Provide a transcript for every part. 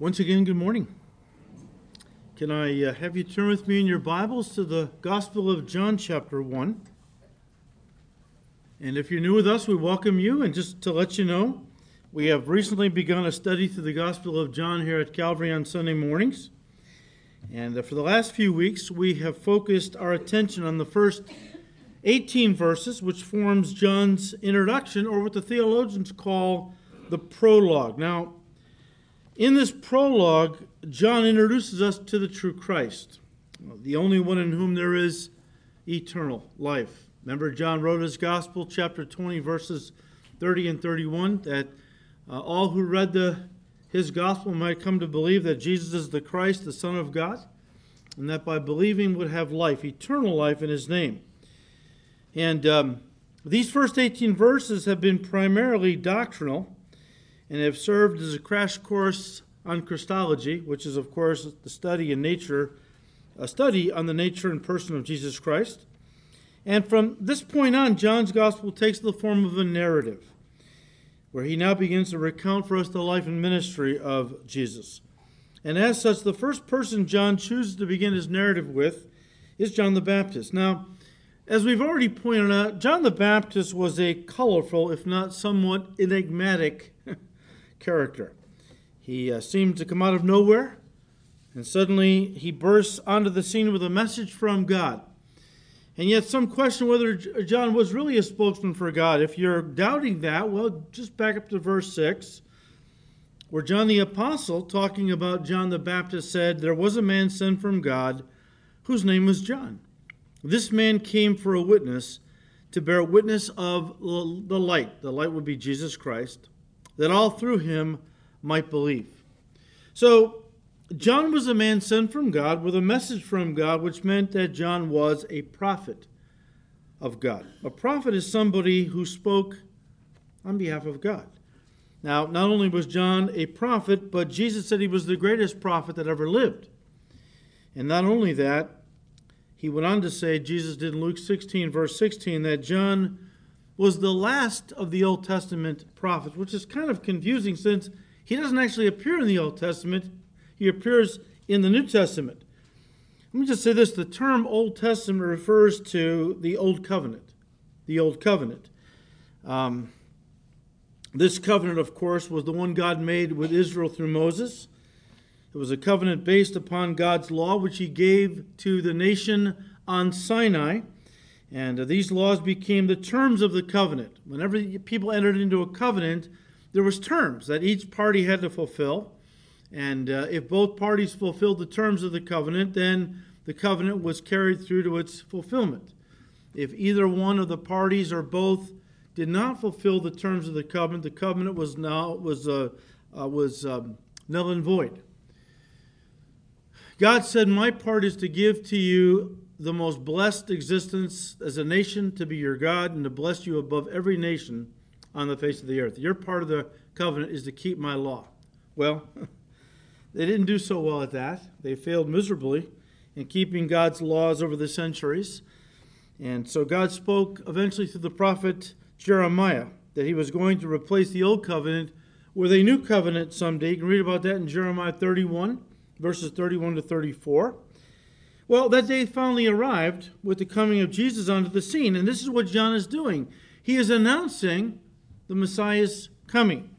Once again, good morning. Can I uh, have you turn with me in your Bibles to the Gospel of John, chapter 1? And if you're new with us, we welcome you. And just to let you know, we have recently begun a study through the Gospel of John here at Calvary on Sunday mornings. And uh, for the last few weeks, we have focused our attention on the first 18 verses, which forms John's introduction, or what the theologians call the prologue. Now, in this prologue, John introduces us to the true Christ, the only one in whom there is eternal life. Remember, John wrote his gospel, chapter 20, verses 30 and 31, that uh, all who read the, his gospel might come to believe that Jesus is the Christ, the Son of God, and that by believing would have life, eternal life in his name. And um, these first 18 verses have been primarily doctrinal and have served as a crash course on Christology, which is, of course, the study in nature, a study on the nature and person of Jesus Christ. And from this point on, John's gospel takes the form of a narrative, where he now begins to recount for us the life and ministry of Jesus. And as such, the first person John chooses to begin his narrative with is John the Baptist. Now, as we've already pointed out, John the Baptist was a colorful, if not somewhat enigmatic, character. He uh, seemed to come out of nowhere, and suddenly he bursts onto the scene with a message from God. And yet, some question whether John was really a spokesman for God. If you're doubting that, well, just back up to verse 6, where John the Apostle, talking about John the Baptist, said, There was a man sent from God whose name was John. This man came for a witness to bear witness of the light. The light would be Jesus Christ that all through him might believe. So, John was a man sent from God with a message from God, which meant that John was a prophet of God. A prophet is somebody who spoke on behalf of God. Now, not only was John a prophet, but Jesus said he was the greatest prophet that ever lived. And not only that, he went on to say, Jesus did in Luke 16, verse 16, that John was the last of the Old Testament prophets, which is kind of confusing since he doesn't actually appear in the Old Testament, he appears in the New Testament. Let me just say this the term Old Testament refers to the Old Covenant. The Old Covenant. Um, this covenant, of course, was the one God made with Israel through Moses. It was a covenant based upon God's law, which he gave to the nation on Sinai. And uh, these laws became the terms of the covenant. Whenever people entered into a covenant, there was terms that each party had to fulfill. And uh, if both parties fulfilled the terms of the covenant, then the covenant was carried through to its fulfillment. If either one of the parties or both did not fulfill the terms of the covenant, the covenant was now was uh, uh, was um, null and void. God said, "My part is to give to you the most blessed existence as a nation to be your God and to bless you above every nation on the face of the earth. Your part of the covenant is to keep my law. Well, they didn't do so well at that. They failed miserably in keeping God's laws over the centuries. And so God spoke eventually through the prophet Jeremiah that he was going to replace the old covenant with a new covenant someday. You can read about that in Jeremiah 31, verses 31 to 34. Well, that day finally arrived with the coming of Jesus onto the scene, and this is what John is doing. He is announcing the Messiah's coming.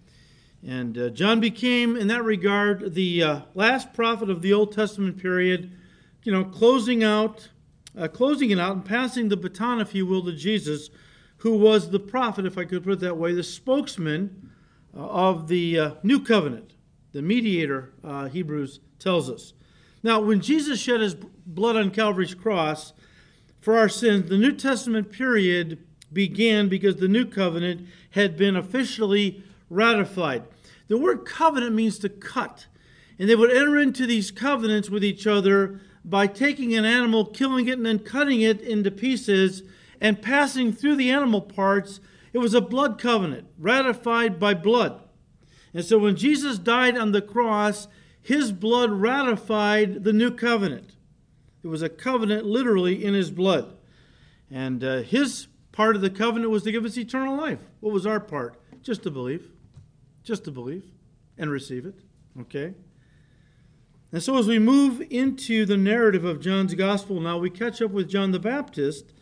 And uh, John became, in that regard, the uh, last prophet of the Old Testament period, you know, closing out, uh, closing it out and passing the baton, if you will, to Jesus, who was the prophet, if I could put it that way, the spokesman uh, of the uh, new covenant, the mediator, uh, Hebrews tells us. Now, when Jesus shed his blood on Calvary's cross for our sins, the New Testament period began because the new covenant had been officially ratified. The word covenant means to cut. And they would enter into these covenants with each other by taking an animal, killing it, and then cutting it into pieces and passing through the animal parts. It was a blood covenant, ratified by blood. And so when Jesus died on the cross, his blood ratified the new covenant. It was a covenant literally in his blood. And uh, his part of the covenant was to give us eternal life. What was our part? Just to believe. Just to believe and receive it. Okay? And so, as we move into the narrative of John's gospel now, we catch up with John the Baptist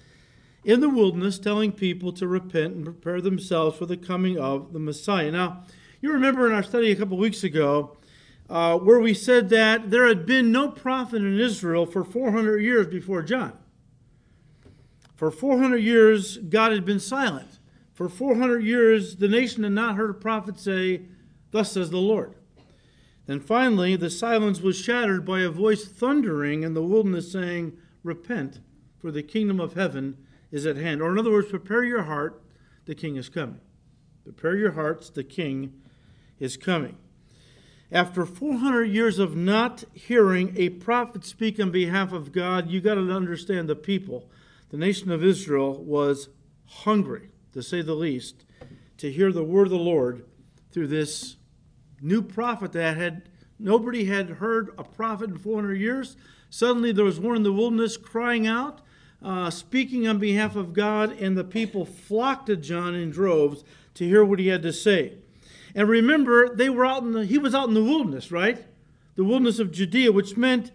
in the wilderness telling people to repent and prepare themselves for the coming of the Messiah. Now, you remember in our study a couple weeks ago uh, where we said that there had been no prophet in Israel for 400 years before John. For 400 years, God had been silent. For 400 years, the nation had not heard a prophet say, Thus says the Lord. Then finally, the silence was shattered by a voice thundering in the wilderness saying, Repent, for the kingdom of heaven is at hand. Or, in other words, prepare your heart, the king is coming. Prepare your hearts, the king is coming. After 400 years of not hearing a prophet speak on behalf of God, you got to understand the people. The nation of Israel was hungry, to say the least, to hear the word of the Lord through this new prophet that had nobody had heard a prophet in 400 years. Suddenly there was one in the wilderness crying out, uh, speaking on behalf of God, and the people flocked to John in droves to hear what he had to say. And remember, they were out in the, he was out in the wilderness, right? The wilderness of Judea, which meant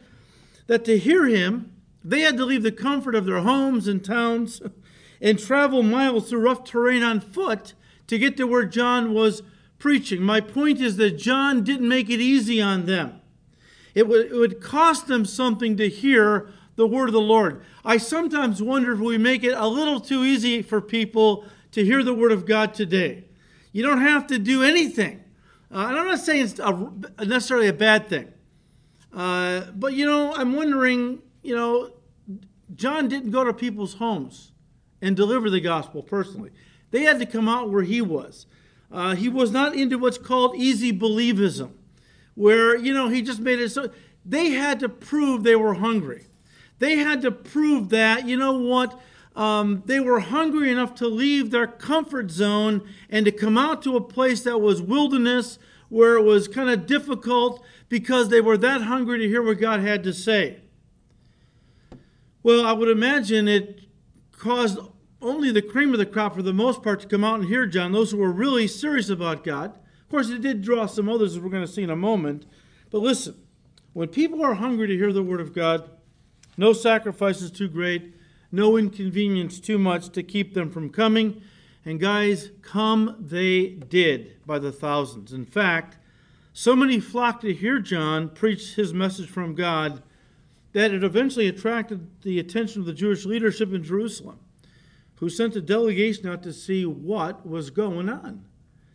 that to hear him, they had to leave the comfort of their homes and towns and travel miles through rough terrain on foot to get to where John was preaching. My point is that John didn't make it easy on them. It would, it would cost them something to hear the word of the Lord. I sometimes wonder if we make it a little too easy for people to hear the word of God today. You don't have to do anything. Uh, and I'm not saying it's a, necessarily a bad thing. Uh, but, you know, I'm wondering, you know, John didn't go to people's homes and deliver the gospel personally. They had to come out where he was. Uh, he was not into what's called easy believism, where, you know, he just made it so. They had to prove they were hungry. They had to prove that, you know what, um, they were hungry enough to leave their comfort zone and to come out to a place that was wilderness, where it was kind of difficult because they were that hungry to hear what God had to say. Well, I would imagine it caused only the cream of the crop for the most part to come out and hear John, those who were really serious about God. Of course, it did draw some others, as we're going to see in a moment. But listen, when people are hungry to hear the word of God, no sacrifice is too great, no inconvenience too much to keep them from coming. And guys, come they did by the thousands. In fact, so many flocked to hear John preach his message from God that it eventually attracted the attention of the Jewish leadership in Jerusalem who sent a delegation out to see what was going on.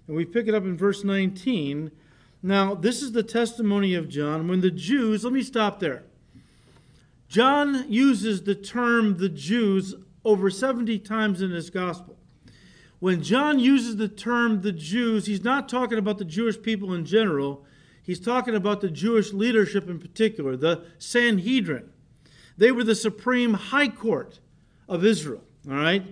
And we pick it up in verse 19. Now, this is the testimony of John. When the Jews, let me stop there. John uses the term the Jews over 70 times in his gospel. When John uses the term the Jews, he's not talking about the Jewish people in general. He's talking about the Jewish leadership in particular, the Sanhedrin. They were the supreme high court of Israel. All right,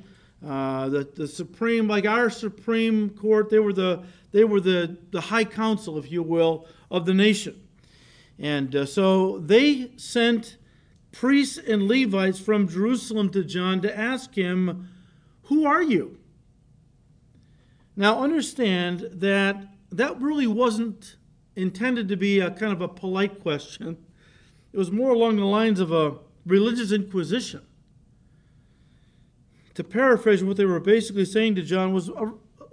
uh, the the supreme, like our supreme court, they were the they were the the high council, if you will, of the nation, and uh, so they sent priests and Levites from Jerusalem to John to ask him, "Who are you?" Now understand that that really wasn't intended to be a kind of a polite question. It was more along the lines of a religious inquisition to paraphrase what they were basically saying to John was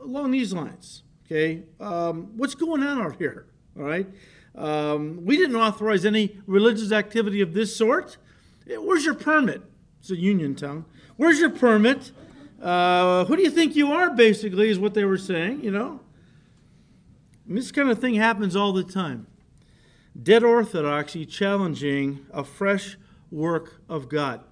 along these lines. Okay, um, what's going on out here? All right, um, we didn't authorize any religious activity of this sort. Where's your permit? It's a union tongue. Where's your permit? Uh, who do you think you are? Basically, is what they were saying. You know, this kind of thing happens all the time. Dead orthodoxy challenging a fresh work of God.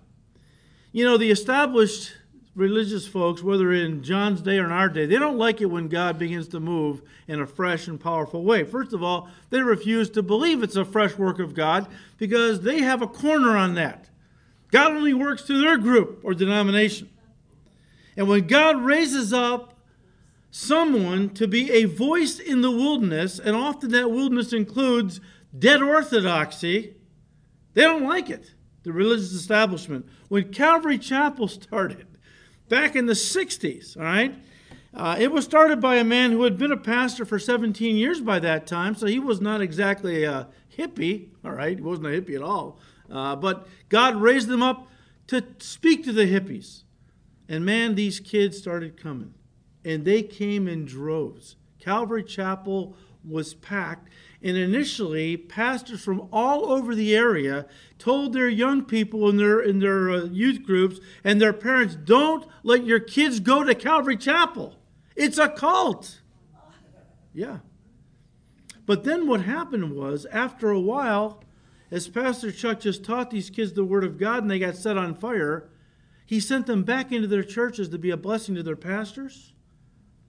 You know, the established religious folks, whether in John's day or in our day, they don't like it when God begins to move in a fresh and powerful way. First of all, they refuse to believe it's a fresh work of God because they have a corner on that. God only works through their group or denomination. And when God raises up someone to be a voice in the wilderness, and often that wilderness includes dead orthodoxy, they don't like it, the religious establishment. When Calvary Chapel started, back in the 60s, all right? Uh, it was started by a man who had been a pastor for 17 years by that time, so he was not exactly a hippie, all right? He wasn't a hippie at all. Uh, but God raised them up to speak to the hippies. And man, these kids started coming. And they came in droves. Calvary Chapel was packed. And initially, pastors from all over the area told their young people in their, in their uh, youth groups and their parents don't let your kids go to Calvary Chapel. It's a cult. Yeah. But then what happened was, after a while, as Pastor Chuck just taught these kids the Word of God and they got set on fire, he sent them back into their churches to be a blessing to their pastors,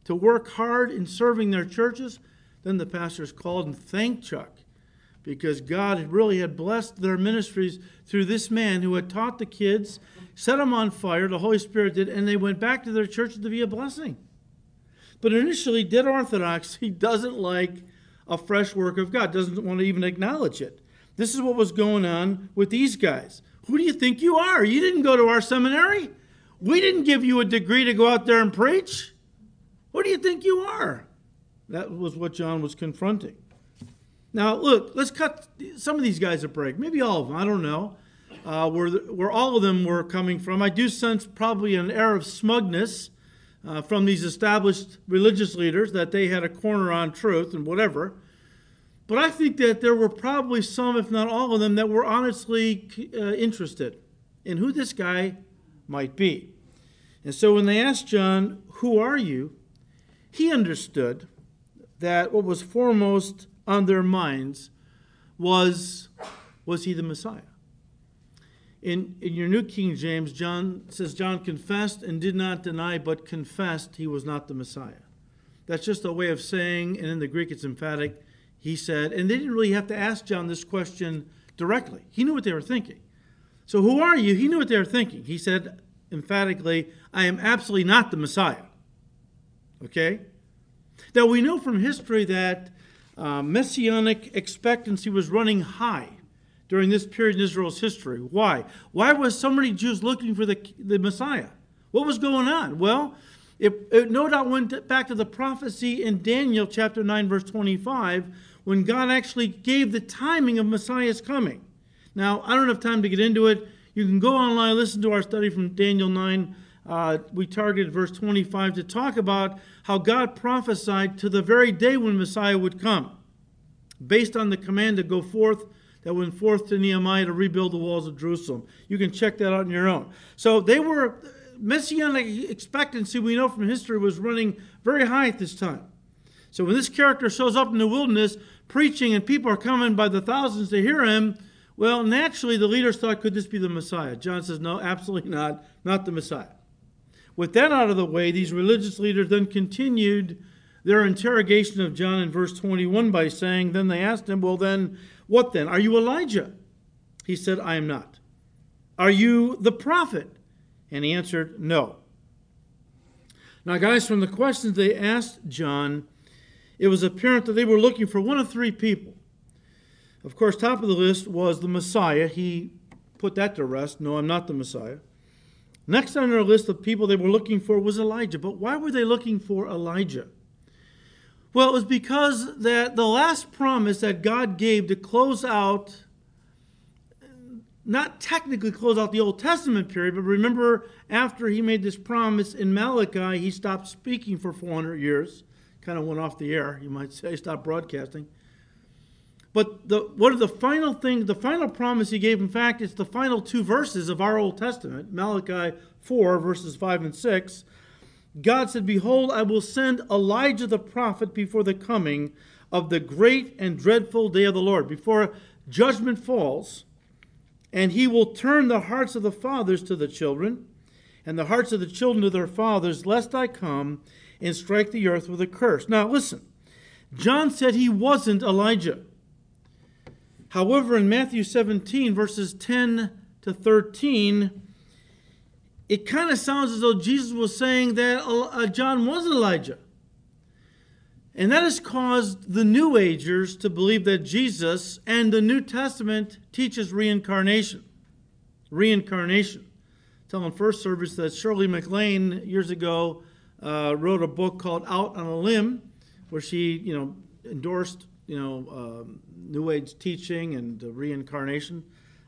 to work hard in serving their churches. Then the pastors called and thanked Chuck because God really had blessed their ministries through this man who had taught the kids, set them on fire, the Holy Spirit did, and they went back to their churches to be a blessing. But initially, dead orthodox, he doesn't like a fresh work of God, doesn't want to even acknowledge it. This is what was going on with these guys. Who do you think you are? You didn't go to our seminary. We didn't give you a degree to go out there and preach. Who do you think you are? That was what John was confronting. Now, look, let's cut some of these guys a break. Maybe all of them. I don't know uh, where, where all of them were coming from. I do sense probably an air of smugness uh, from these established religious leaders that they had a corner on truth and whatever. But I think that there were probably some, if not all of them, that were honestly uh, interested in who this guy might be. And so when they asked John, Who are you? he understood that what was foremost on their minds was was he the Messiah? In, in your New King James, John says, John confessed and did not deny, but confessed he was not the Messiah. That's just a way of saying, and in the Greek it's emphatic, he said, and they didn't really have to ask John this question directly. He knew what they were thinking. So, who are you? He knew what they were thinking. He said emphatically, I am absolutely not the Messiah. Okay? Now, we know from history that uh, messianic expectancy was running high during this period in Israel's history. Why? Why was so many Jews looking for the, the Messiah? What was going on? Well, it, it no doubt went back to the prophecy in Daniel chapter 9, verse 25, when God actually gave the timing of Messiah's coming. Now, I don't have time to get into it. You can go online, listen to our study from Daniel 9. Uh, we targeted verse 25 to talk about how God prophesied to the very day when Messiah would come, based on the command to go forth that went forth to Nehemiah to rebuild the walls of Jerusalem. You can check that out on your own. So they were messianic expectancy, we know from history, was running very high at this time. So when this character shows up in the wilderness preaching and people are coming by the thousands to hear him, well, naturally the leaders thought, could this be the Messiah? John says, no, absolutely not, not the Messiah. With that out of the way, these religious leaders then continued their interrogation of John in verse 21 by saying, Then they asked him, Well, then, what then? Are you Elijah? He said, I am not. Are you the prophet? And he answered, No. Now, guys, from the questions they asked John, it was apparent that they were looking for one of three people. Of course, top of the list was the Messiah. He put that to rest. No, I'm not the Messiah. Next on their list of people they were looking for was Elijah. But why were they looking for Elijah? Well, it was because that the last promise that God gave to close out not technically close out the Old Testament period, but remember after he made this promise in Malachi, he stopped speaking for 400 years. Kind of went off the air, you might say, stopped broadcasting. But the, one of the final things, the final promise he gave, in fact, it's the final two verses of our Old Testament, Malachi 4, verses 5 and 6. God said, Behold, I will send Elijah the prophet before the coming of the great and dreadful day of the Lord, before judgment falls and he will turn the hearts of the fathers to the children, and the hearts of the children to their fathers, lest I come and strike the earth with a curse. Now, listen. John said he wasn't Elijah. However, in Matthew 17, verses 10 to 13, it kind of sounds as though Jesus was saying that uh, John was Elijah. And that has caused the New Agers to believe that Jesus and the New Testament teaches reincarnation. Reincarnation. Telling first service that Shirley MacLaine years ago uh, wrote a book called Out on a Limb, where she, you know, endorsed, you know, um, New Age teaching and uh, reincarnation.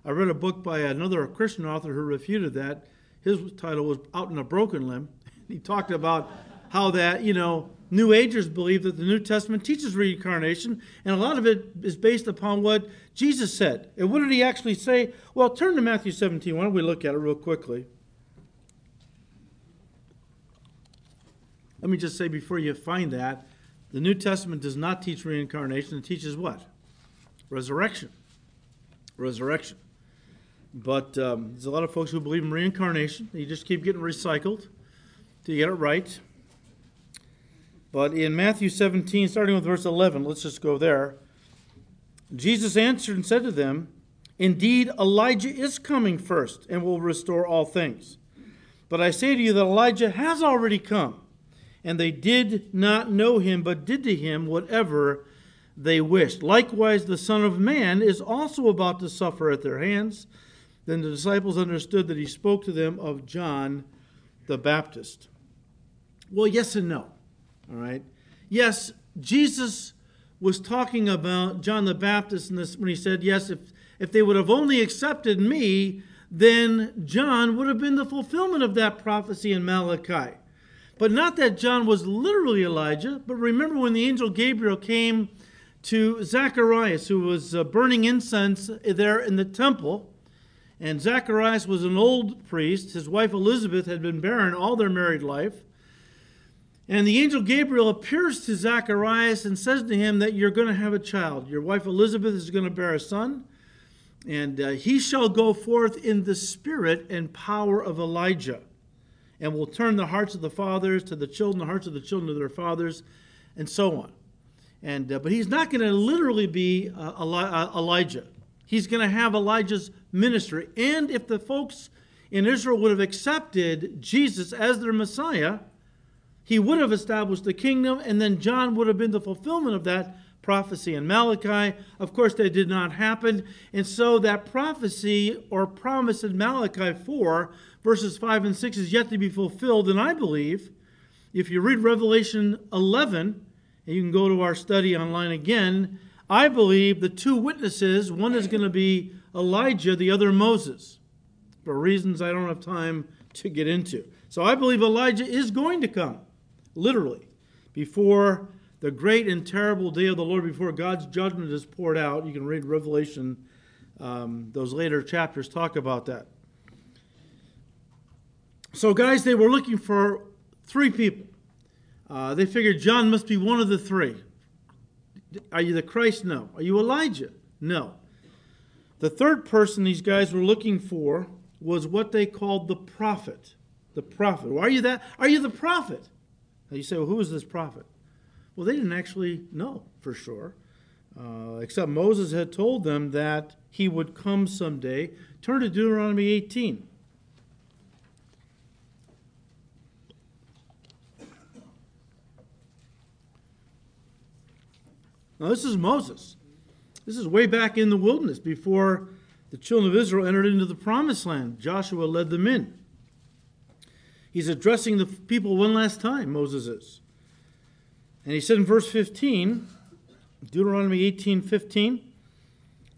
I read a book by another Christian author who refuted that. His title was Out in a Broken Limb. He talked about how that, you know, New Agers believe that the New Testament teaches reincarnation, and a lot of it is based upon what Jesus said. And what did he actually say? Well, turn to Matthew 17. Why don't we look at it real quickly? Let me just say before you find that, the New Testament does not teach reincarnation. It teaches what? Resurrection. Resurrection. But um, there's a lot of folks who believe in reincarnation. You just keep getting recycled you get it right. But in Matthew 17, starting with verse 11, let's just go there. Jesus answered and said to them, Indeed, Elijah is coming first and will restore all things. But I say to you that Elijah has already come, and they did not know him, but did to him whatever they wished. Likewise, the Son of Man is also about to suffer at their hands. Then the disciples understood that he spoke to them of John the Baptist. Well, yes and no. All right. Yes, Jesus was talking about John the Baptist this, when he said, Yes, if, if they would have only accepted me, then John would have been the fulfillment of that prophecy in Malachi. But not that John was literally Elijah, but remember when the angel Gabriel came to Zacharias, who was uh, burning incense there in the temple. And Zacharias was an old priest. His wife Elizabeth had been barren all their married life. And the angel Gabriel appears to Zacharias and says to him that you're going to have a child. Your wife Elizabeth is going to bear a son, and uh, he shall go forth in the spirit and power of Elijah, and will turn the hearts of the fathers to the children, the hearts of the children to their fathers, and so on. And uh, but he's not going to literally be uh, uh, Elijah. He's going to have Elijah's ministry. And if the folks in Israel would have accepted Jesus as their Messiah, he would have established the kingdom, and then John would have been the fulfillment of that prophecy in Malachi. Of course, that did not happen. And so that prophecy or promise in Malachi 4, verses 5 and 6, is yet to be fulfilled. And I believe, if you read Revelation 11, and you can go to our study online again, I believe the two witnesses, one is going to be Elijah, the other Moses, for reasons I don't have time to get into. So I believe Elijah is going to come literally, before the great and terrible day of the Lord, before God's judgment is poured out. You can read Revelation, um, those later chapters talk about that. So, guys, they were looking for three people. Uh, they figured John must be one of the three. Are you the Christ? No. Are you Elijah? No. The third person these guys were looking for was what they called the prophet. The prophet. Well, are you that? Are you the prophet? Now you say, well, who is this prophet? Well, they didn't actually know for sure, uh, except Moses had told them that he would come someday. Turn to Deuteronomy 18. Now, this is Moses. This is way back in the wilderness before the children of Israel entered into the promised land. Joshua led them in. He's addressing the people one last time, Moses is. And he said in verse 15, Deuteronomy 18 15,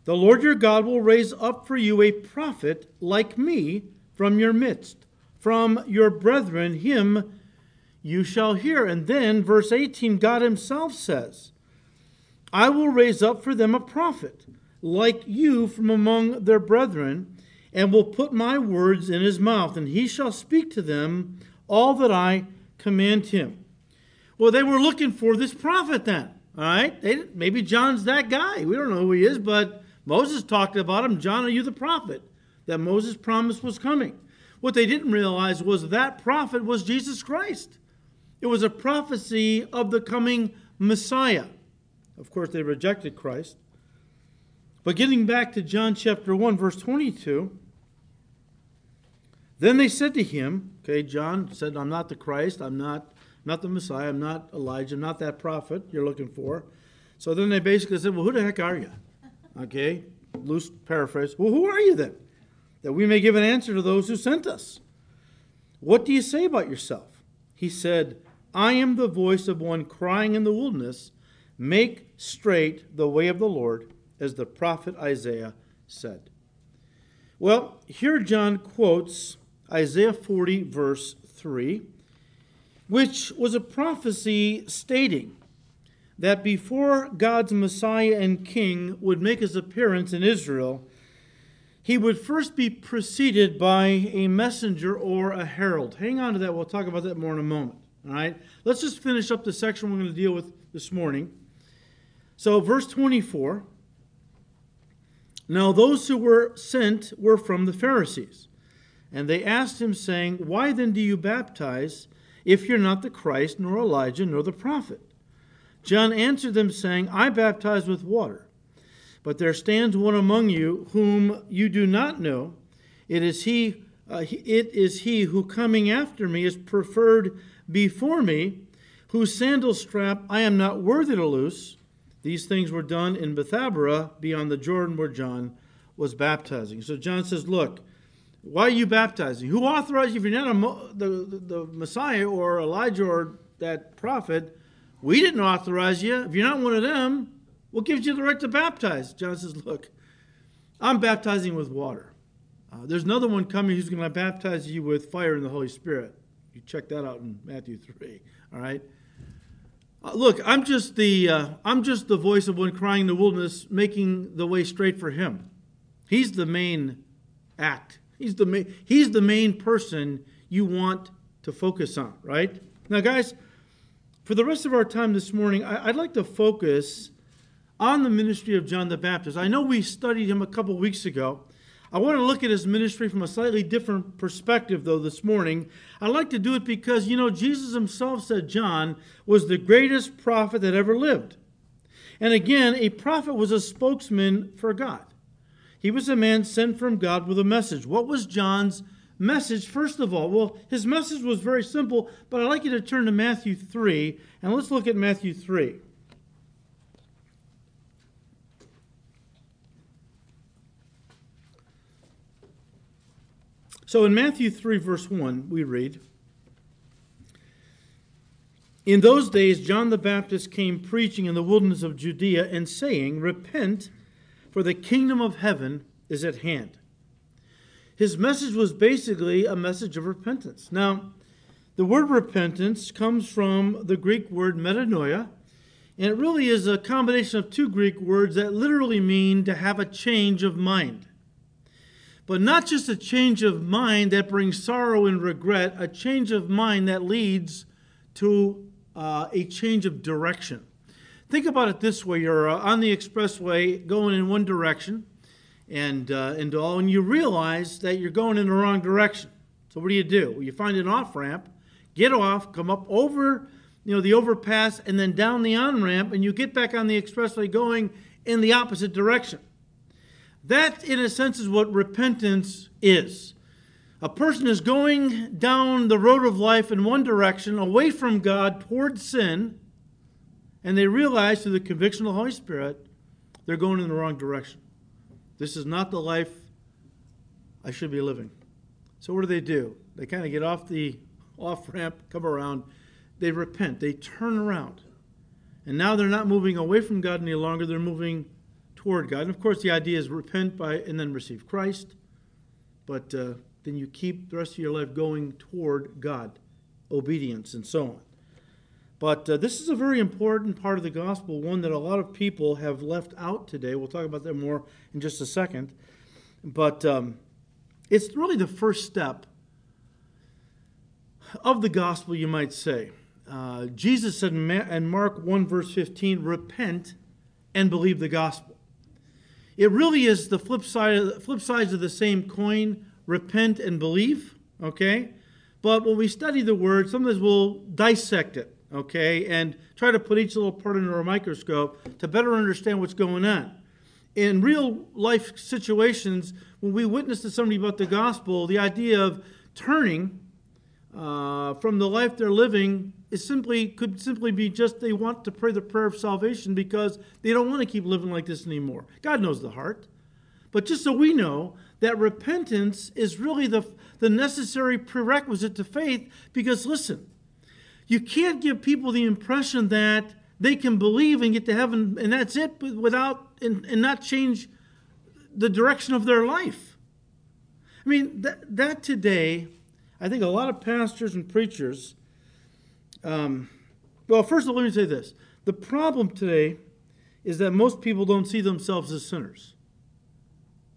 The Lord your God will raise up for you a prophet like me from your midst. From your brethren, him you shall hear. And then, verse 18, God himself says, I will raise up for them a prophet like you from among their brethren and will put my words in his mouth, and he shall speak to them all that I command him. Well, they were looking for this prophet then. All right? They, maybe John's that guy. We don't know who he is, but Moses talked about him. John, are you the prophet that Moses promised was coming? What they didn't realize was that prophet was Jesus Christ. It was a prophecy of the coming Messiah. Of course, they rejected Christ. But getting back to John chapter 1, verse 22, then they said to him, okay, John said, I'm not the Christ, I'm not, not the Messiah, I'm not Elijah, I'm not that prophet you're looking for. So then they basically said, Well, who the heck are you? Okay, loose paraphrase. Well, who are you then? That we may give an answer to those who sent us. What do you say about yourself? he said, I am the voice of one crying in the wilderness, make straight the way of the Lord, as the prophet Isaiah said. Well, here John quotes Isaiah 40, verse 3, which was a prophecy stating that before God's Messiah and King would make his appearance in Israel, he would first be preceded by a messenger or a herald. Hang on to that. We'll talk about that more in a moment. All right? Let's just finish up the section we're going to deal with this morning. So, verse 24 Now those who were sent were from the Pharisees. And they asked him, saying, Why then do you baptize if you're not the Christ, nor Elijah, nor the prophet? John answered them, saying, I baptize with water. But there stands one among you whom you do not know. It is he, uh, it is he who coming after me is preferred before me, whose sandal strap I am not worthy to loose. These things were done in Bethabara beyond the Jordan where John was baptizing. So John says, Look, why are you baptizing? Who authorized you? If you're not a, the, the, Messiah or Elijah or that prophet, we didn't authorize you. If you're not one of them, what gives you the right to baptize? John says, Look, I'm baptizing with water. Uh, there's another one coming who's going to baptize you with fire and the Holy Spirit. You check that out in Matthew 3. All right? Uh, look, I'm just the uh, I'm just the voice of one crying in the wilderness, making the way straight for him. He's the main act. He's the main, he's the main person you want to focus on, right? Now, guys, for the rest of our time this morning, I, would like to focus on the ministry of John the Baptist. I know we studied him a couple weeks ago. I want to look at his ministry from a slightly different perspective, though, this morning. I like to do it because, you know, Jesus himself said John was the greatest prophet that ever lived. And again, a prophet was a spokesman for God. He was a man sent from God with a message. What was John's message, first of all? Well, his message was very simple, but I'd like you to turn to Matthew 3, and let's look at Matthew 3. So in Matthew 3, verse 1, we read In those days, John the Baptist came preaching in the wilderness of Judea and saying, Repent, for the kingdom of heaven is at hand. His message was basically a message of repentance. Now, the word repentance comes from the Greek word metanoia, and it really is a combination of two Greek words that literally mean to have a change of mind. But not just a change of mind that brings sorrow and regret, a change of mind that leads to uh, a change of direction. Think about it this way you're uh, on the expressway going in one direction, and, uh, and all, and you realize that you're going in the wrong direction. So what do you do? Well, you find an off ramp, get off, come up over you know, the overpass, and then down the on ramp, and you get back on the expressway going in the opposite direction. That, in a sense, is what repentance is. A person is going down the road of life in one direction, away from God, towards sin, and they realize through the conviction of the Holy Spirit they're going in the wrong direction. This is not the life I should be living. So what do they do? They kind of get off the off ramp, come around, they repent, they turn around. And now they're not moving away from God any longer, they're moving toward God. And of course, the idea is repent by and then receive Christ, but uh, then you keep the rest of your life going toward God, obedience, and so on. But uh, this is a very important part of the gospel, one that a lot of people have left out today. We'll talk about that more in just a second. But um, it's really the first step of the gospel, you might say. Uh, Jesus said in Mark 1, verse 15, repent and believe the gospel. It really is the flip side of, flip sides of the same coin repent and believe, okay? But when we study the word, sometimes we'll dissect it, okay, and try to put each little part under a microscope to better understand what's going on. In real life situations, when we witness to somebody about the gospel, the idea of turning uh, from the life they're living is simply could simply be just they want to pray the prayer of salvation because they don't want to keep living like this anymore. God knows the heart. But just so we know that repentance is really the, the necessary prerequisite to faith because listen, you can't give people the impression that they can believe and get to heaven and that's it without and, and not change the direction of their life. I mean, that, that today, I think a lot of pastors and preachers, um, well, first of all, let me say this. The problem today is that most people don't see themselves as sinners.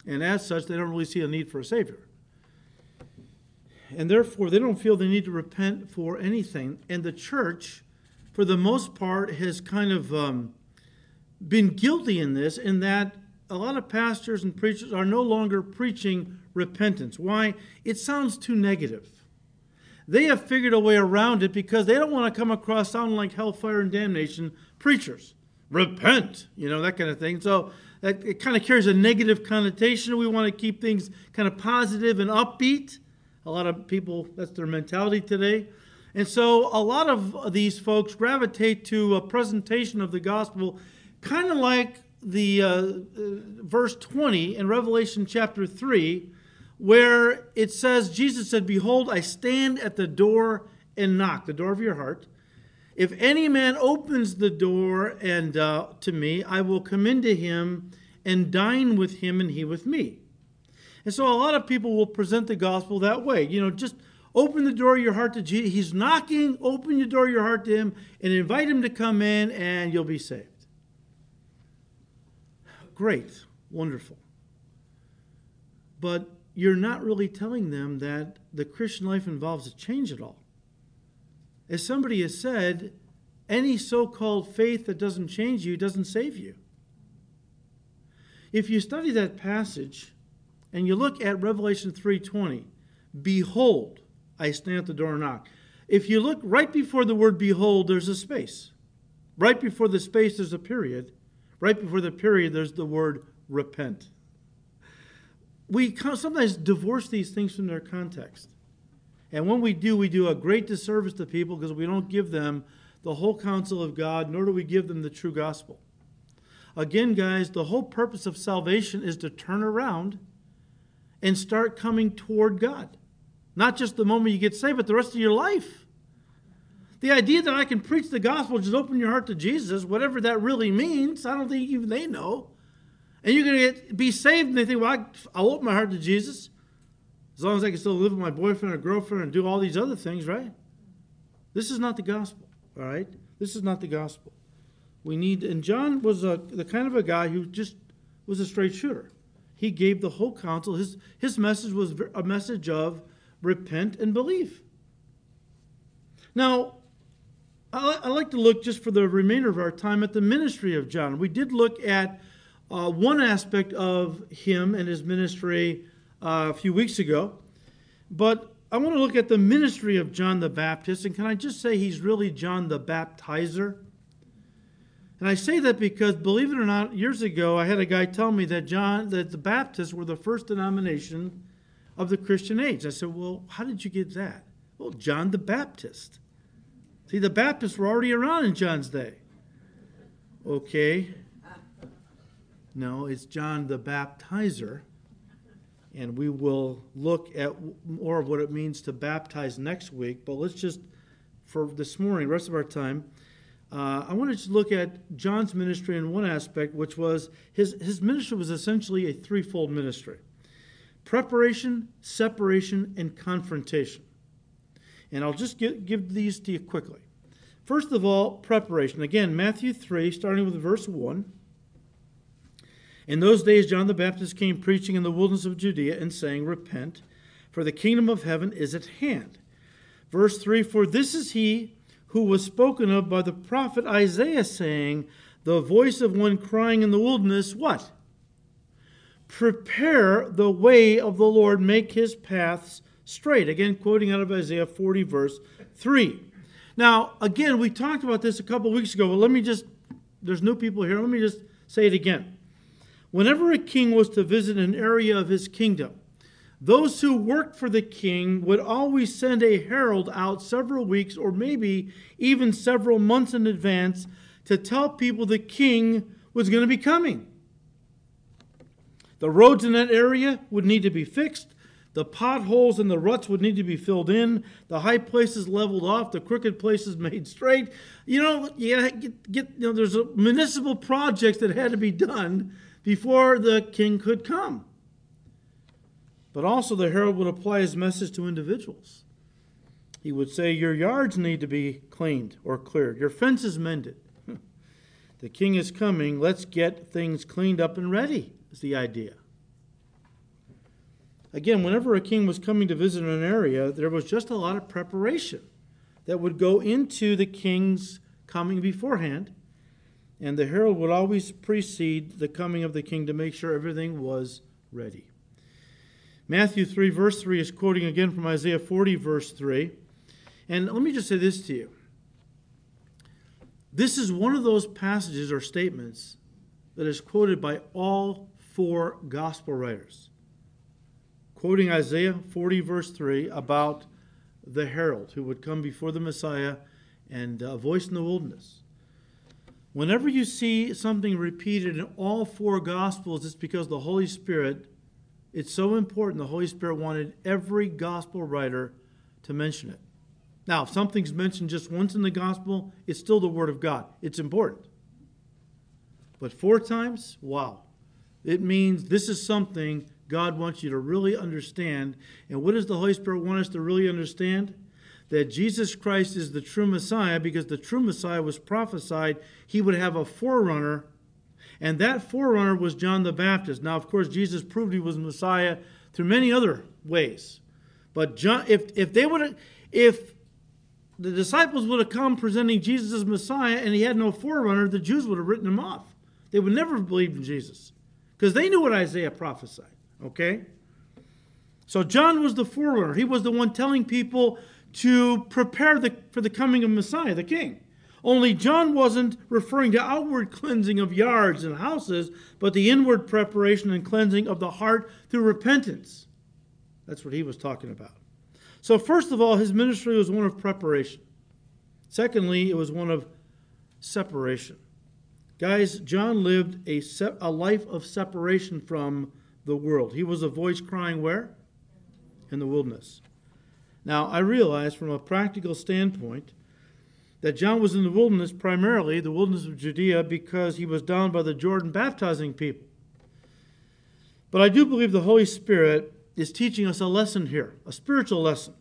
And as such, they don't really see a need for a Savior. And therefore, they don't feel they need to repent for anything. And the church, for the most part, has kind of um, been guilty in this, in that a lot of pastors and preachers are no longer preaching repentance. Why? It sounds too negative. They have figured a way around it because they don't want to come across sounding like hellfire and damnation preachers. Repent, you know, that kind of thing. So that it kind of carries a negative connotation. We want to keep things kind of positive and upbeat. A lot of people, that's their mentality today. And so a lot of these folks gravitate to a presentation of the gospel kind of like the uh, uh, verse 20 in Revelation chapter 3, where it says, Jesus said, Behold, I stand at the door and knock, the door of your heart. If any man opens the door and uh, to me, I will come into him and dine with him and he with me. And so a lot of people will present the gospel that way. You know, just open the door of your heart to Jesus. He's knocking, open the door of your heart to him and invite him to come in and you'll be saved. Great, wonderful. But you're not really telling them that the Christian life involves a change at all. As somebody has said, any so called faith that doesn't change you doesn't save you. If you study that passage and you look at Revelation 3:20, behold, I stand at the door and knock. If you look right before the word behold, there's a space. Right before the space, there's a period. Right before the period, there's the word repent. We sometimes divorce these things from their context. And when we do, we do a great disservice to people because we don't give them the whole counsel of God, nor do we give them the true gospel. Again, guys, the whole purpose of salvation is to turn around and start coming toward God. Not just the moment you get saved, but the rest of your life. The idea that I can preach the gospel, just open your heart to Jesus, whatever that really means, I don't think even they know. And you're going to get, be saved, and they think, well, I, will open my heart to Jesus as long as I can still live with my boyfriend or girlfriend and do all these other things, right? This is not the gospel, all right? This is not the gospel. We need, and John was a, the kind of a guy who just was a straight shooter. He gave the whole counsel. His, his message was a message of repent and believe. Now, I like to look just for the remainder of our time at the ministry of John. We did look at uh, one aspect of him and his ministry uh, a few weeks ago, but I want to look at the ministry of John the Baptist. And can I just say he's really John the Baptizer? And I say that because, believe it or not, years ago I had a guy tell me that John, that the Baptists were the first denomination of the Christian age. I said, "Well, how did you get that?" Well, John the Baptist. See, the Baptists were already around in John's day. Okay. No, it's John the Baptizer. And we will look at more of what it means to baptize next week. But let's just, for this morning, rest of our time, uh, I want to just look at John's ministry in one aspect, which was his, his ministry was essentially a threefold ministry preparation, separation, and confrontation. And I'll just give these to you quickly. First of all, preparation. Again, Matthew 3, starting with verse 1. In those days, John the Baptist came preaching in the wilderness of Judea and saying, Repent, for the kingdom of heaven is at hand. Verse 3 For this is he who was spoken of by the prophet Isaiah, saying, The voice of one crying in the wilderness, What? Prepare the way of the Lord, make his paths straight. Again, quoting out of Isaiah 40, verse 3. Now, again, we talked about this a couple weeks ago, but let me just, there's new people here, let me just say it again. Whenever a king was to visit an area of his kingdom, those who worked for the king would always send a herald out several weeks or maybe even several months in advance to tell people the king was going to be coming. The roads in that area would need to be fixed. The potholes and the ruts would need to be filled in, the high places leveled off, the crooked places made straight. You know, you get, get you know, there's a municipal projects that had to be done before the king could come. But also, the herald would apply his message to individuals. He would say, Your yards need to be cleaned or cleared, your fences mended. The king is coming. Let's get things cleaned up and ready, is the idea. Again, whenever a king was coming to visit an area, there was just a lot of preparation that would go into the king's coming beforehand. And the herald would always precede the coming of the king to make sure everything was ready. Matthew 3, verse 3 is quoting again from Isaiah 40, verse 3. And let me just say this to you this is one of those passages or statements that is quoted by all four gospel writers. Quoting Isaiah 40, verse 3, about the herald who would come before the Messiah and a voice in the wilderness. Whenever you see something repeated in all four gospels, it's because the Holy Spirit, it's so important, the Holy Spirit wanted every gospel writer to mention it. Now, if something's mentioned just once in the gospel, it's still the Word of God. It's important. But four times, wow. It means this is something God wants you to really understand. And what does the Holy Spirit want us to really understand? That Jesus Christ is the true Messiah because the true Messiah was prophesied he would have a forerunner, and that forerunner was John the Baptist. Now, of course, Jesus proved he was Messiah through many other ways. But John, if, if they would if the disciples would have come presenting Jesus as Messiah and he had no forerunner, the Jews would have written him off. They would never have believed in Jesus because they knew what Isaiah prophesied. Okay? So John was the forerunner. He was the one telling people to prepare the, for the coming of Messiah, the king. Only John wasn't referring to outward cleansing of yards and houses, but the inward preparation and cleansing of the heart through repentance. That's what he was talking about. So, first of all, his ministry was one of preparation. Secondly, it was one of separation. Guys, John lived a, se- a life of separation from the world. He was a voice crying where? In the wilderness. Now, I realize from a practical standpoint that John was in the wilderness primarily, the wilderness of Judea, because he was down by the Jordan baptizing people. But I do believe the Holy Spirit is teaching us a lesson here, a spiritual lesson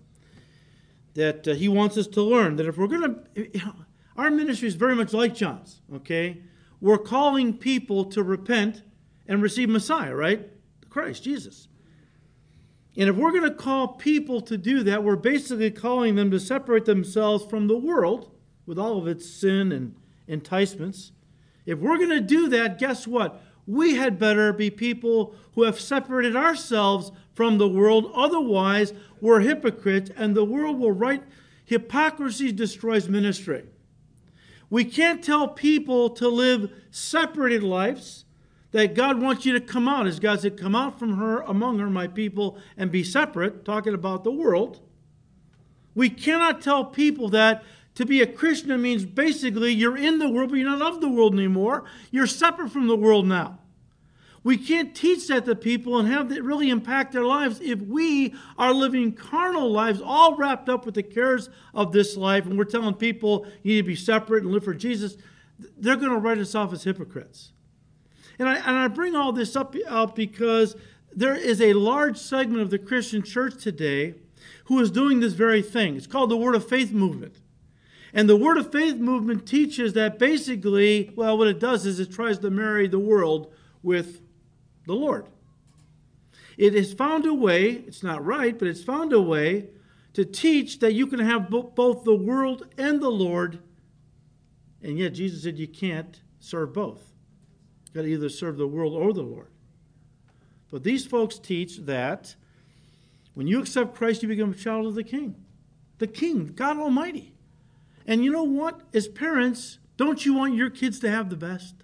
that uh, he wants us to learn. That if we're going to, our ministry is very much like John's, okay? We're calling people to repent and receive Messiah, right? Christ, Jesus. And if we're going to call people to do that, we're basically calling them to separate themselves from the world with all of its sin and enticements. If we're going to do that, guess what? we had better be people who have separated ourselves from the world. Otherwise, we're hypocrites, and the world will write hypocrisy destroys ministry. We can't tell people to live separated lives, that God wants you to come out. As God said, Come out from her, among her, my people, and be separate, talking about the world. We cannot tell people that to be a Christian means basically you're in the world, but you're not of the world anymore. You're separate from the world now. We can't teach that to people and have it really impact their lives if we are living carnal lives, all wrapped up with the cares of this life, and we're telling people you need to be separate and live for Jesus. They're going to write us off as hypocrites. And I, and I bring all this up, up because there is a large segment of the Christian church today who is doing this very thing. It's called the Word of Faith movement. And the Word of Faith movement teaches that basically, well, what it does is it tries to marry the world with the Lord. It has found a way, it's not right, but it's found a way to teach that you can have both the world and the Lord. And yet Jesus said you can't serve both. Got to either serve the world or the Lord. But these folks teach that when you accept Christ, you become a child of the King. The King, God Almighty. And you know what? As parents, don't you want your kids to have the best?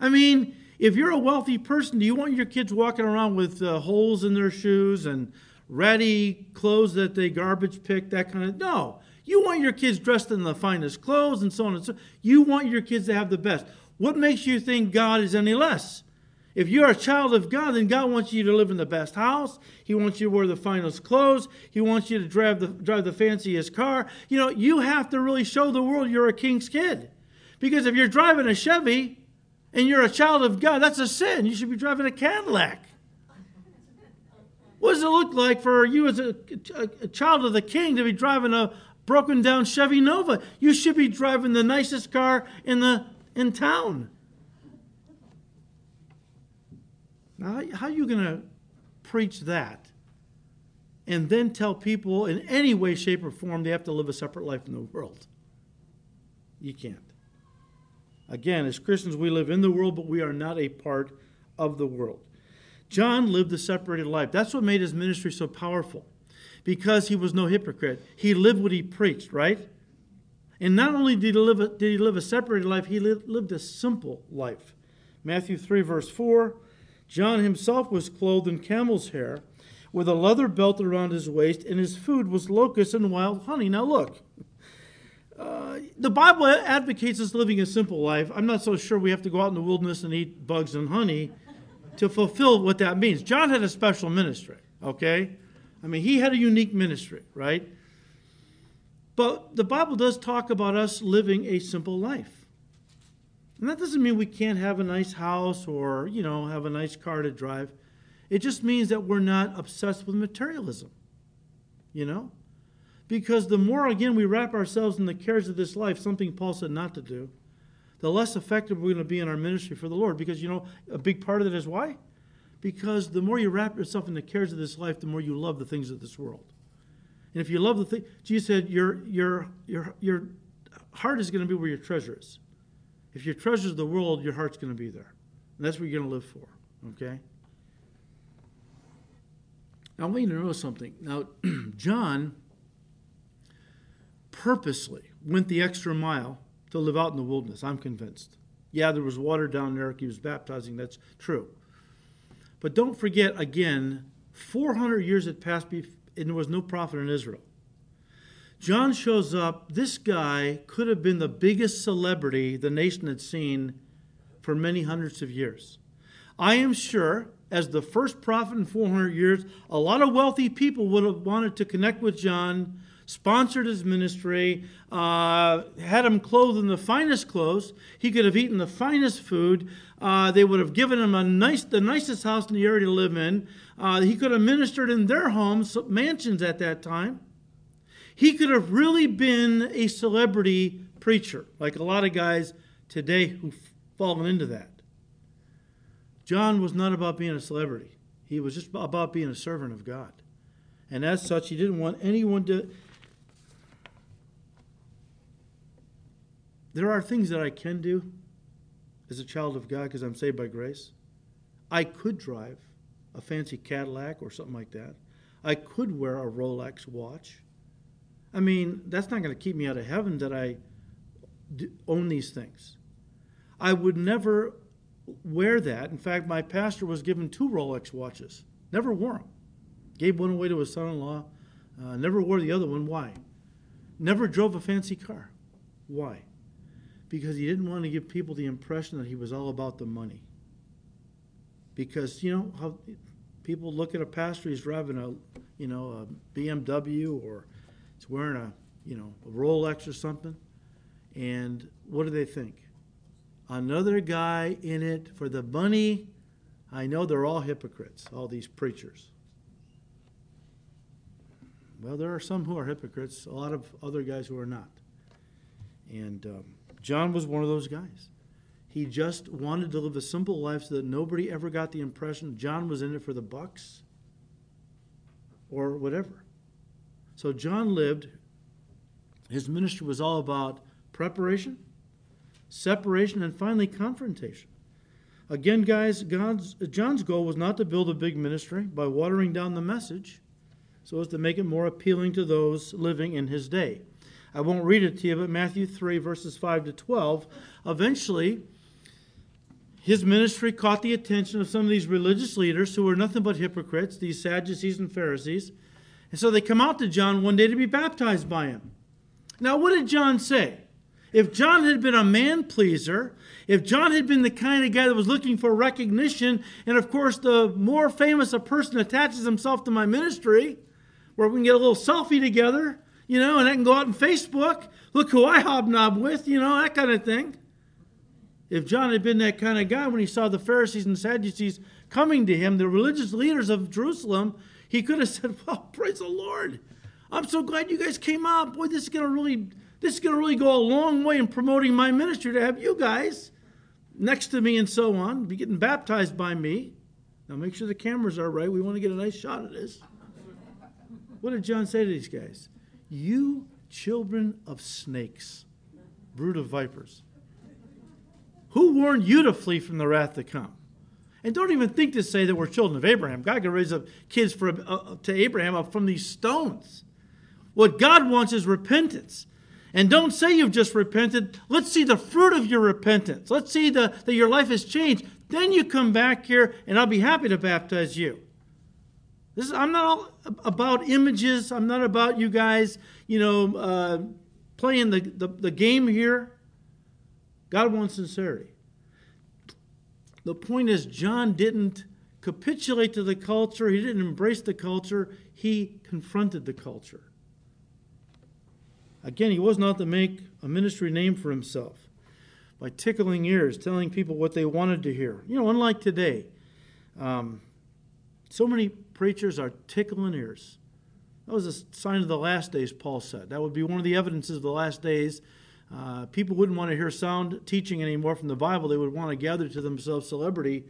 I mean, if you're a wealthy person, do you want your kids walking around with uh, holes in their shoes and ratty clothes that they garbage pick, that kind of? No. You want your kids dressed in the finest clothes and so on and so. You want your kids to have the best. What makes you think God is any less? If you're a child of God, then God wants you to live in the best house. He wants you to wear the finest clothes. He wants you to drive the, drive the fanciest car. You know, you have to really show the world you're a king's kid. Because if you're driving a Chevy and you're a child of God, that's a sin. You should be driving a Cadillac. What does it look like for you as a, a, a child of the king to be driving a broken down Chevy Nova? You should be driving the nicest car in the in town. Now, how are you going to preach that and then tell people in any way, shape, or form they have to live a separate life in the world? You can't. Again, as Christians, we live in the world, but we are not a part of the world. John lived a separated life. That's what made his ministry so powerful because he was no hypocrite. He lived what he preached, right? And not only did he live a, did he live a separated life, he lived, a simple life. Matthew 3, verse 4 John himself was clothed in camel's hair with a leather belt around his waist, and his food was locusts and wild honey. Now, look, uh, the Bible advocates us living a simple life. I'm not so sure we have to go out in the wilderness and eat bugs and honey to fulfill what that means. John had a special ministry, okay? I mean, he had a unique ministry, right? But the Bible does talk about us living a simple life. And that doesn't mean we can't have a nice house or, you know, have a nice car to drive. It just means that we're not obsessed with materialism, you know? Because the more, again, we wrap ourselves in the cares of this life, something Paul said not to do, the less effective we're going to be in our ministry for the Lord. Because, you know, a big part of that is why? Because the more you wrap yourself in the cares of this life, the more you love the things of this world. And if you love the thing, Jesus said, your, your, your, your heart is going to be where your treasure is. If your treasure is the world, your heart's going to be there. And that's what you're going to live for, okay? Now, I want you to know something. Now, John purposely went the extra mile to live out in the wilderness, I'm convinced. Yeah, there was water down there. He was baptizing. That's true. But don't forget, again, 400 years had passed and there was no prophet in Israel. John shows up. This guy could have been the biggest celebrity the nation had seen for many hundreds of years. I am sure, as the first prophet in 400 years, a lot of wealthy people would have wanted to connect with John, sponsored his ministry, uh, had him clothed in the finest clothes. He could have eaten the finest food. Uh, they would have given him a nice, the nicest house in the area to live in. Uh, he could have ministered in their homes, mansions at that time. He could have really been a celebrity preacher, like a lot of guys today who've fallen into that. John was not about being a celebrity. He was just about being a servant of God. And as such, he didn't want anyone to. There are things that I can do as a child of God because I'm saved by grace. I could drive a fancy Cadillac or something like that. I could wear a Rolex watch. I mean, that's not going to keep me out of heaven that I own these things. I would never wear that. In fact, my pastor was given two Rolex watches. Never wore them. Gave one away to his son in law. Uh, never wore the other one. Why? Never drove a fancy car. Why? Because he didn't want to give people the impression that he was all about the money. Because, you know, how people look at a pastor, he's driving a, you know, a BMW or He's wearing a, you know, a Rolex or something. And what do they think? Another guy in it for the money. I know they're all hypocrites, all these preachers. Well, there are some who are hypocrites, a lot of other guys who are not. And um, John was one of those guys. He just wanted to live a simple life so that nobody ever got the impression John was in it for the bucks or whatever. So John lived, his ministry was all about preparation, separation, and finally confrontation. Again, guys, God's, John's goal was not to build a big ministry by watering down the message so as to make it more appealing to those living in his day. I won't read it to you, but Matthew 3, verses 5 to 12. Eventually, his ministry caught the attention of some of these religious leaders who were nothing but hypocrites, these Sadducees and Pharisees. And so they come out to John one day to be baptized by him. Now, what did John say? If John had been a man pleaser, if John had been the kind of guy that was looking for recognition, and of course, the more famous a person attaches himself to my ministry, where we can get a little selfie together, you know, and I can go out on Facebook, look who I hobnob with, you know, that kind of thing. If John had been that kind of guy when he saw the Pharisees and Sadducees coming to him, the religious leaders of Jerusalem, he could have said, Well, praise the Lord. I'm so glad you guys came out. Boy, this is gonna really this is gonna really go a long way in promoting my ministry to have you guys next to me and so on, be getting baptized by me. Now make sure the cameras are right. We want to get a nice shot of this. What did John say to these guys? You children of snakes, brood of vipers. Who warned you to flee from the wrath to come? And don't even think to say that we're children of Abraham. God can raise up kids for, uh, to Abraham up from these stones. What God wants is repentance. And don't say you've just repented. Let's see the fruit of your repentance. Let's see the, that your life has changed. Then you come back here, and I'll be happy to baptize you. This is, I'm not about images. I'm not about you guys, you know, uh, playing the, the, the game here. God wants sincerity. The point is, John didn't capitulate to the culture, he didn't embrace the culture, he confronted the culture. Again, he was not to make a ministry name for himself by tickling ears, telling people what they wanted to hear. You know, unlike today, um, so many preachers are tickling ears. That was a sign of the last days, Paul said. That would be one of the evidences of the last days uh, people wouldn't want to hear sound teaching anymore from the Bible. They would want to gather to themselves celebrity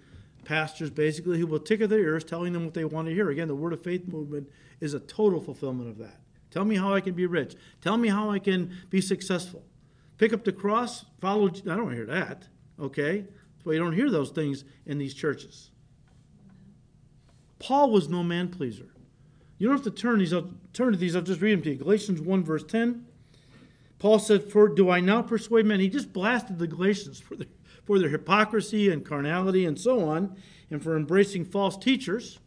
pastors, basically, who will tickle their ears, telling them what they want to hear. Again, the Word of Faith movement is a total fulfillment of that. Tell me how I can be rich. Tell me how I can be successful. Pick up the cross, follow. I don't hear that. Okay? That's why you don't hear those things in these churches. Paul was no man pleaser. You don't have to turn these up, turn to these. I'll just read them to you. Galatians 1, verse 10. Paul said, For do I now persuade men? He just blasted the Galatians for their, for their hypocrisy and carnality and so on, and for embracing false teachers.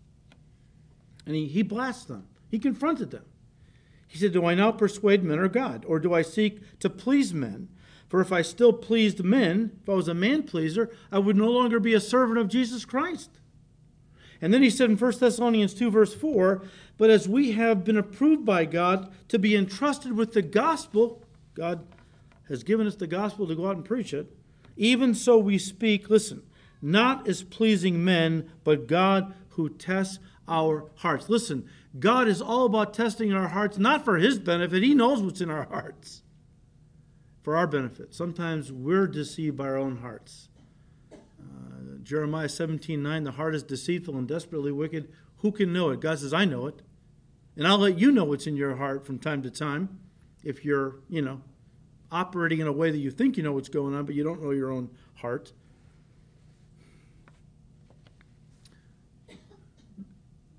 And he, he blasted them, he confronted them. He said, Do I now persuade men or God? Or do I seek to please men? For if I still pleased men, if I was a man pleaser, I would no longer be a servant of Jesus Christ. And then he said in 1 Thessalonians 2, verse 4, But as we have been approved by God to be entrusted with the gospel, God has given us the gospel to go out and preach it. Even so, we speak, listen, not as pleasing men, but God who tests our hearts. Listen, God is all about testing our hearts, not for His benefit. He knows what's in our hearts, for our benefit. Sometimes we're deceived by our own hearts. Jeremiah 17 9, the heart is deceitful and desperately wicked. Who can know it? God says, I know it. And I'll let you know what's in your heart from time to time if you're, you know, operating in a way that you think you know what's going on, but you don't know your own heart.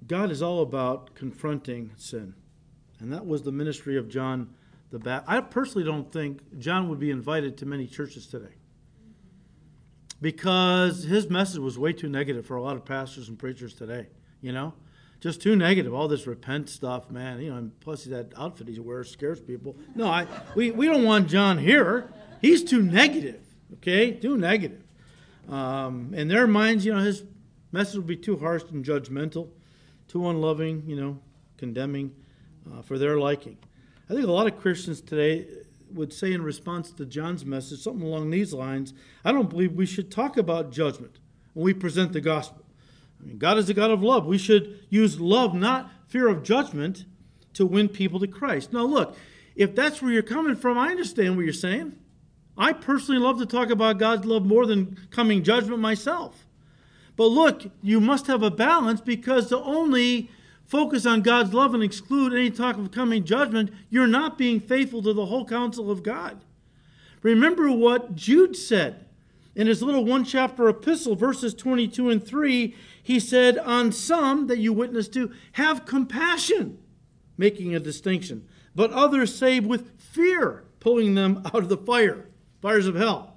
God is all about confronting sin. And that was the ministry of John the Baptist. I personally don't think John would be invited to many churches today because his message was way too negative for a lot of pastors and preachers today, you know? just too negative. All this repent stuff, man. You know, and plus that outfit he wears scares people. No, I we, we don't want John here. He's too negative. Okay, too negative. Um, in their minds, you know, his message will be too harsh and judgmental, too unloving. You know, condemning uh, for their liking. I think a lot of Christians today would say in response to John's message something along these lines. I don't believe we should talk about judgment when we present the gospel. I mean, God is a God of love. We should use love, not fear of judgment, to win people to Christ. Now, look, if that's where you're coming from, I understand what you're saying. I personally love to talk about God's love more than coming judgment myself. But look, you must have a balance because the only focus on God's love and exclude any talk of coming judgment, you're not being faithful to the whole counsel of God. Remember what Jude said in his little one chapter epistle, verses 22 and 3, he said, On some that you witness to, have compassion, making a distinction, but others save with fear, pulling them out of the fire, fires of hell.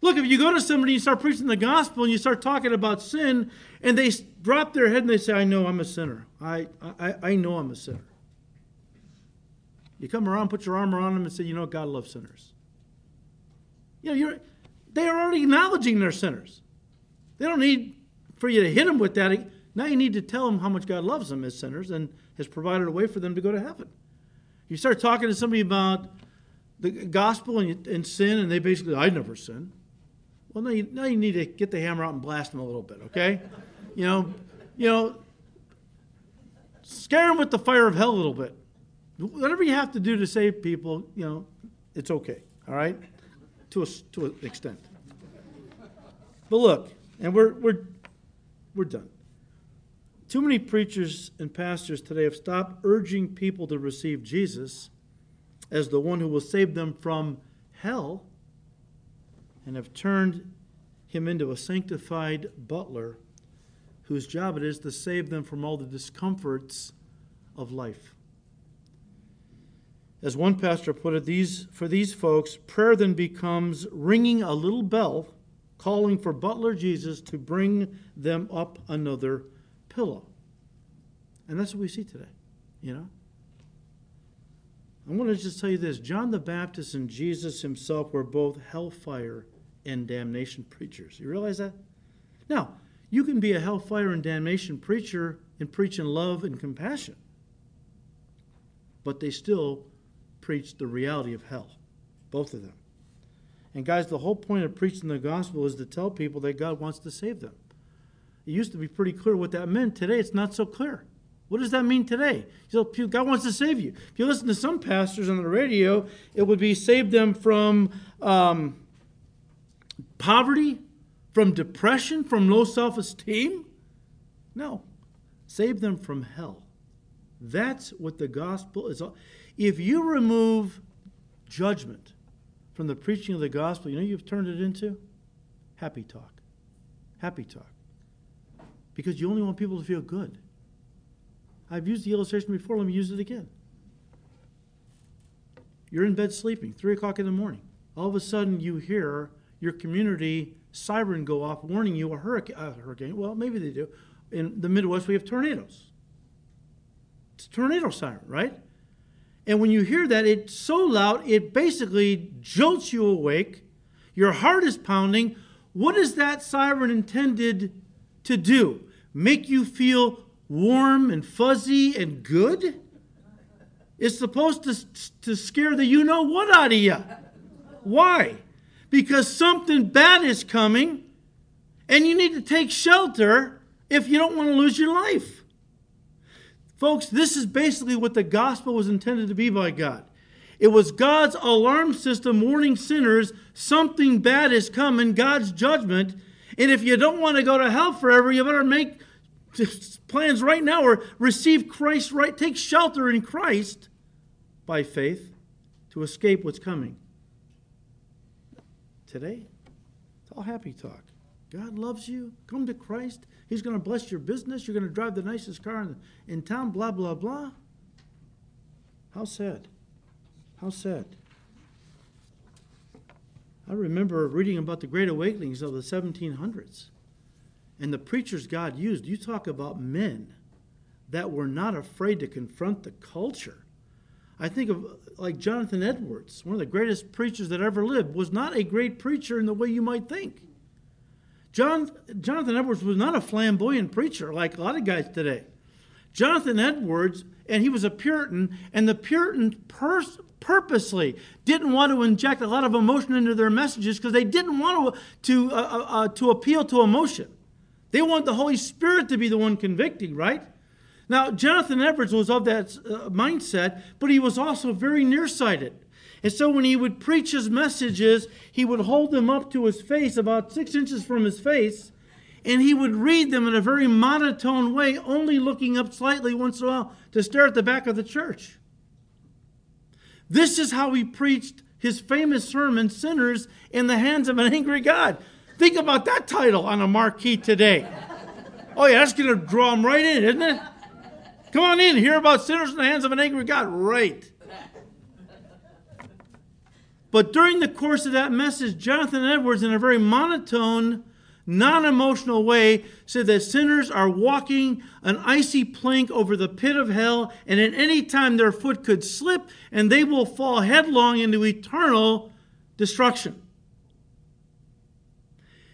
Look, if you go to somebody and you start preaching the gospel and you start talking about sin, and they drop their head and they say, I know I'm a sinner. I, I, I know I'm a sinner. You come around, put your arm around them, and say, You know, God loves sinners. You know, you're, they are already acknowledging they're sinners. They don't need for you to hit them with that. Now you need to tell them how much God loves them as sinners and has provided a way for them to go to heaven. You start talking to somebody about the gospel and, and sin, and they basically, I never sin. Well, now you, now you need to get the hammer out and blast them a little bit, okay? You know, you know, scare them with the fire of hell a little bit. Whatever you have to do to save people, you know, it's okay, all right? To, a, to an extent. But look, and we're, we're, we're done. Too many preachers and pastors today have stopped urging people to receive Jesus as the one who will save them from hell and have turned him into a sanctified butler whose job it is to save them from all the discomforts of life. As one pastor put it, these, for these folks, prayer then becomes ringing a little bell calling for butler Jesus to bring them up another pillow. And that's what we see today, you know? I want to just tell you this John the Baptist and Jesus himself were both hellfire and damnation preachers. You realize that? Now, you can be a hellfire and damnation preacher and preach in love and compassion, but they still preach the reality of hell, both of them. And guys, the whole point of preaching the gospel is to tell people that God wants to save them. It used to be pretty clear what that meant. Today, it's not so clear. What does that mean today? God wants to save you. If you listen to some pastors on the radio, it would be save them from um, poverty, from depression, from low self esteem. No, save them from hell. That's what the gospel is. If you remove judgment from the preaching of the gospel, you know you've turned it into? Happy talk. Happy talk. Because you only want people to feel good. I've used the illustration before, let me use it again. You're in bed sleeping, 3 o'clock in the morning. All of a sudden, you hear your community siren go off warning you a hurricane, a uh, hurricane. Well, maybe they do. In the Midwest, we have tornadoes. It's a tornado siren, right? And when you hear that, it's so loud, it basically jolts you awake. Your heart is pounding. What is that siren intended to do? Make you feel warm and fuzzy and good? It's supposed to, to scare the you know what out of you. Why? Because something bad is coming and you need to take shelter if you don't want to lose your life. Folks, this is basically what the gospel was intended to be by God. It was God's alarm system warning sinners something bad is coming, God's judgment. And if you don't want to go to hell forever, you better make plans right now or receive Christ right, take shelter in Christ by faith to escape what's coming. Today, it's all happy talk. God loves you. Come to Christ. He's going to bless your business. You're going to drive the nicest car in, in town, blah, blah, blah. How sad. How sad. I remember reading about the Great Awakenings of the 1700s and the preachers God used, you talk about men that were not afraid to confront the culture. I think of like Jonathan Edwards, one of the greatest preachers that ever lived, was not a great preacher in the way you might think. John, Jonathan Edwards was not a flamboyant preacher like a lot of guys today. Jonathan Edwards, and he was a Puritan, and the Puritan pers- purposely didn't want to inject a lot of emotion into their messages because they didn't want to, to, uh, uh, uh to appeal to emotion. They want the Holy Spirit to be the one convicting, right? Now, Jonathan Edwards was of that uh, mindset, but he was also very nearsighted. And so when he would preach his messages, he would hold them up to his face, about six inches from his face, and he would read them in a very monotone way, only looking up slightly once in a while to stare at the back of the church. This is how he preached his famous sermon, Sinners in the Hands of an Angry God. Think about that title on a marquee today. Oh, yeah, that's going to draw them right in, isn't it? Come on in, hear about sinners in the hands of an angry God. Right. But during the course of that message, Jonathan Edwards, in a very monotone, non emotional way, said that sinners are walking an icy plank over the pit of hell, and at any time their foot could slip and they will fall headlong into eternal destruction.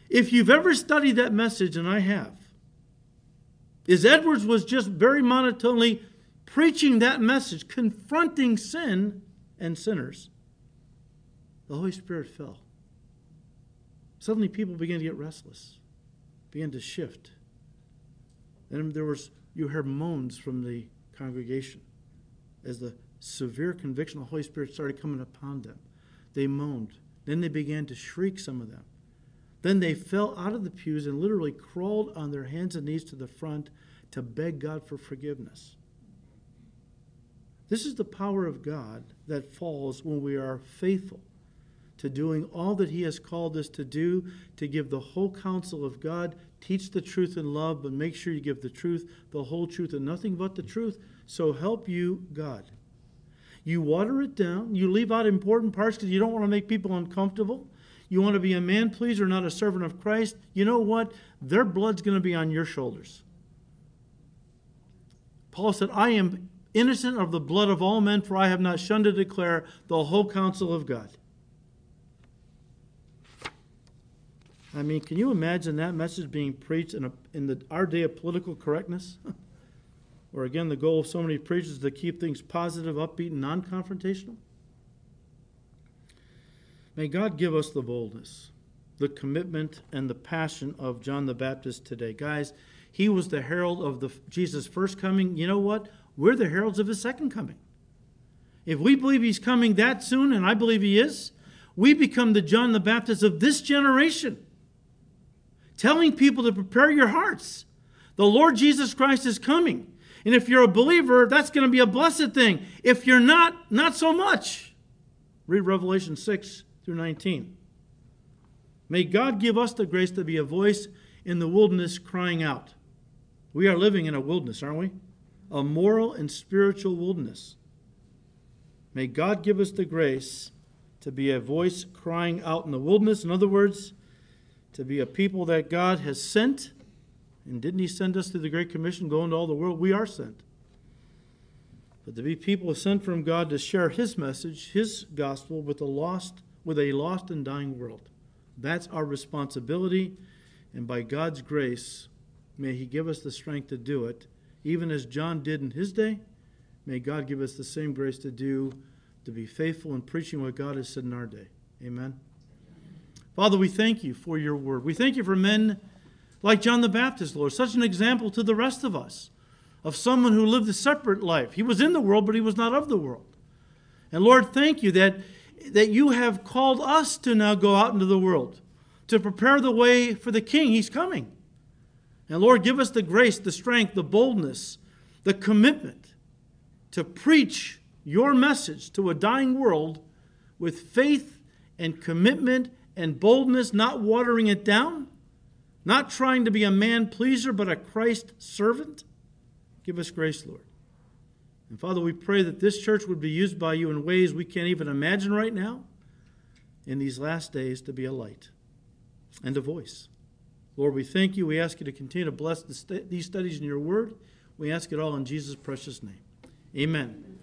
if you've ever studied that message, and I have, is Edwards was just very monotonely preaching that message, confronting sin and sinners. The Holy Spirit fell. Suddenly people began to get restless, began to shift. And there was you heard moans from the congregation as the severe conviction of the Holy Spirit started coming upon them. They moaned. Then they began to shriek, some of them. Then they fell out of the pews and literally crawled on their hands and knees to the front to beg God for forgiveness. This is the power of God that falls when we are faithful to doing all that He has called us to do, to give the whole counsel of God, teach the truth in love, but make sure you give the truth, the whole truth, and nothing but the truth. So help you, God. You water it down. You leave out important parts because you don't want to make people uncomfortable. You want to be a man pleaser, not a servant of Christ. You know what? Their blood's going to be on your shoulders. Paul said, I am innocent of the blood of all men, for I have not shunned to declare the whole counsel of God. I mean, can you imagine that message being preached in, a, in the, our day of political correctness? Where again, the goal of so many preachers is to keep things positive, upbeat, and non confrontational? May God give us the boldness, the commitment, and the passion of John the Baptist today. Guys, he was the herald of the, Jesus' first coming. You know what? We're the heralds of his second coming. If we believe he's coming that soon, and I believe he is, we become the John the Baptist of this generation telling people to prepare your hearts. The Lord Jesus Christ is coming. And if you're a believer, that's going to be a blessed thing. If you're not, not so much. Read Revelation 6 through 19. May God give us the grace to be a voice in the wilderness crying out. We are living in a wilderness, aren't we? A moral and spiritual wilderness. May God give us the grace to be a voice crying out in the wilderness. In other words, to be a people that God has sent. And didn't He send us through the Great Commission, go into all the world? We are sent. But to be people sent from God to share His message, His gospel with the lost, with a lost and dying world. That's our responsibility. And by God's grace, may He give us the strength to do it, even as John did in his day. May God give us the same grace to do, to be faithful in preaching what God has said in our day. Amen. Father, we thank you for your word. We thank you for men like John the Baptist, Lord, such an example to the rest of us of someone who lived a separate life. He was in the world, but he was not of the world. And Lord, thank you that, that you have called us to now go out into the world to prepare the way for the King. He's coming. And Lord, give us the grace, the strength, the boldness, the commitment to preach your message to a dying world with faith and commitment and boldness, not watering it down, not trying to be a man pleaser, but a Christ servant. Give us grace, Lord. And Father, we pray that this church would be used by you in ways we can't even imagine right now in these last days to be a light and a voice. Lord, we thank you. We ask you to continue to bless these studies in your word. We ask it all in Jesus' precious name. Amen.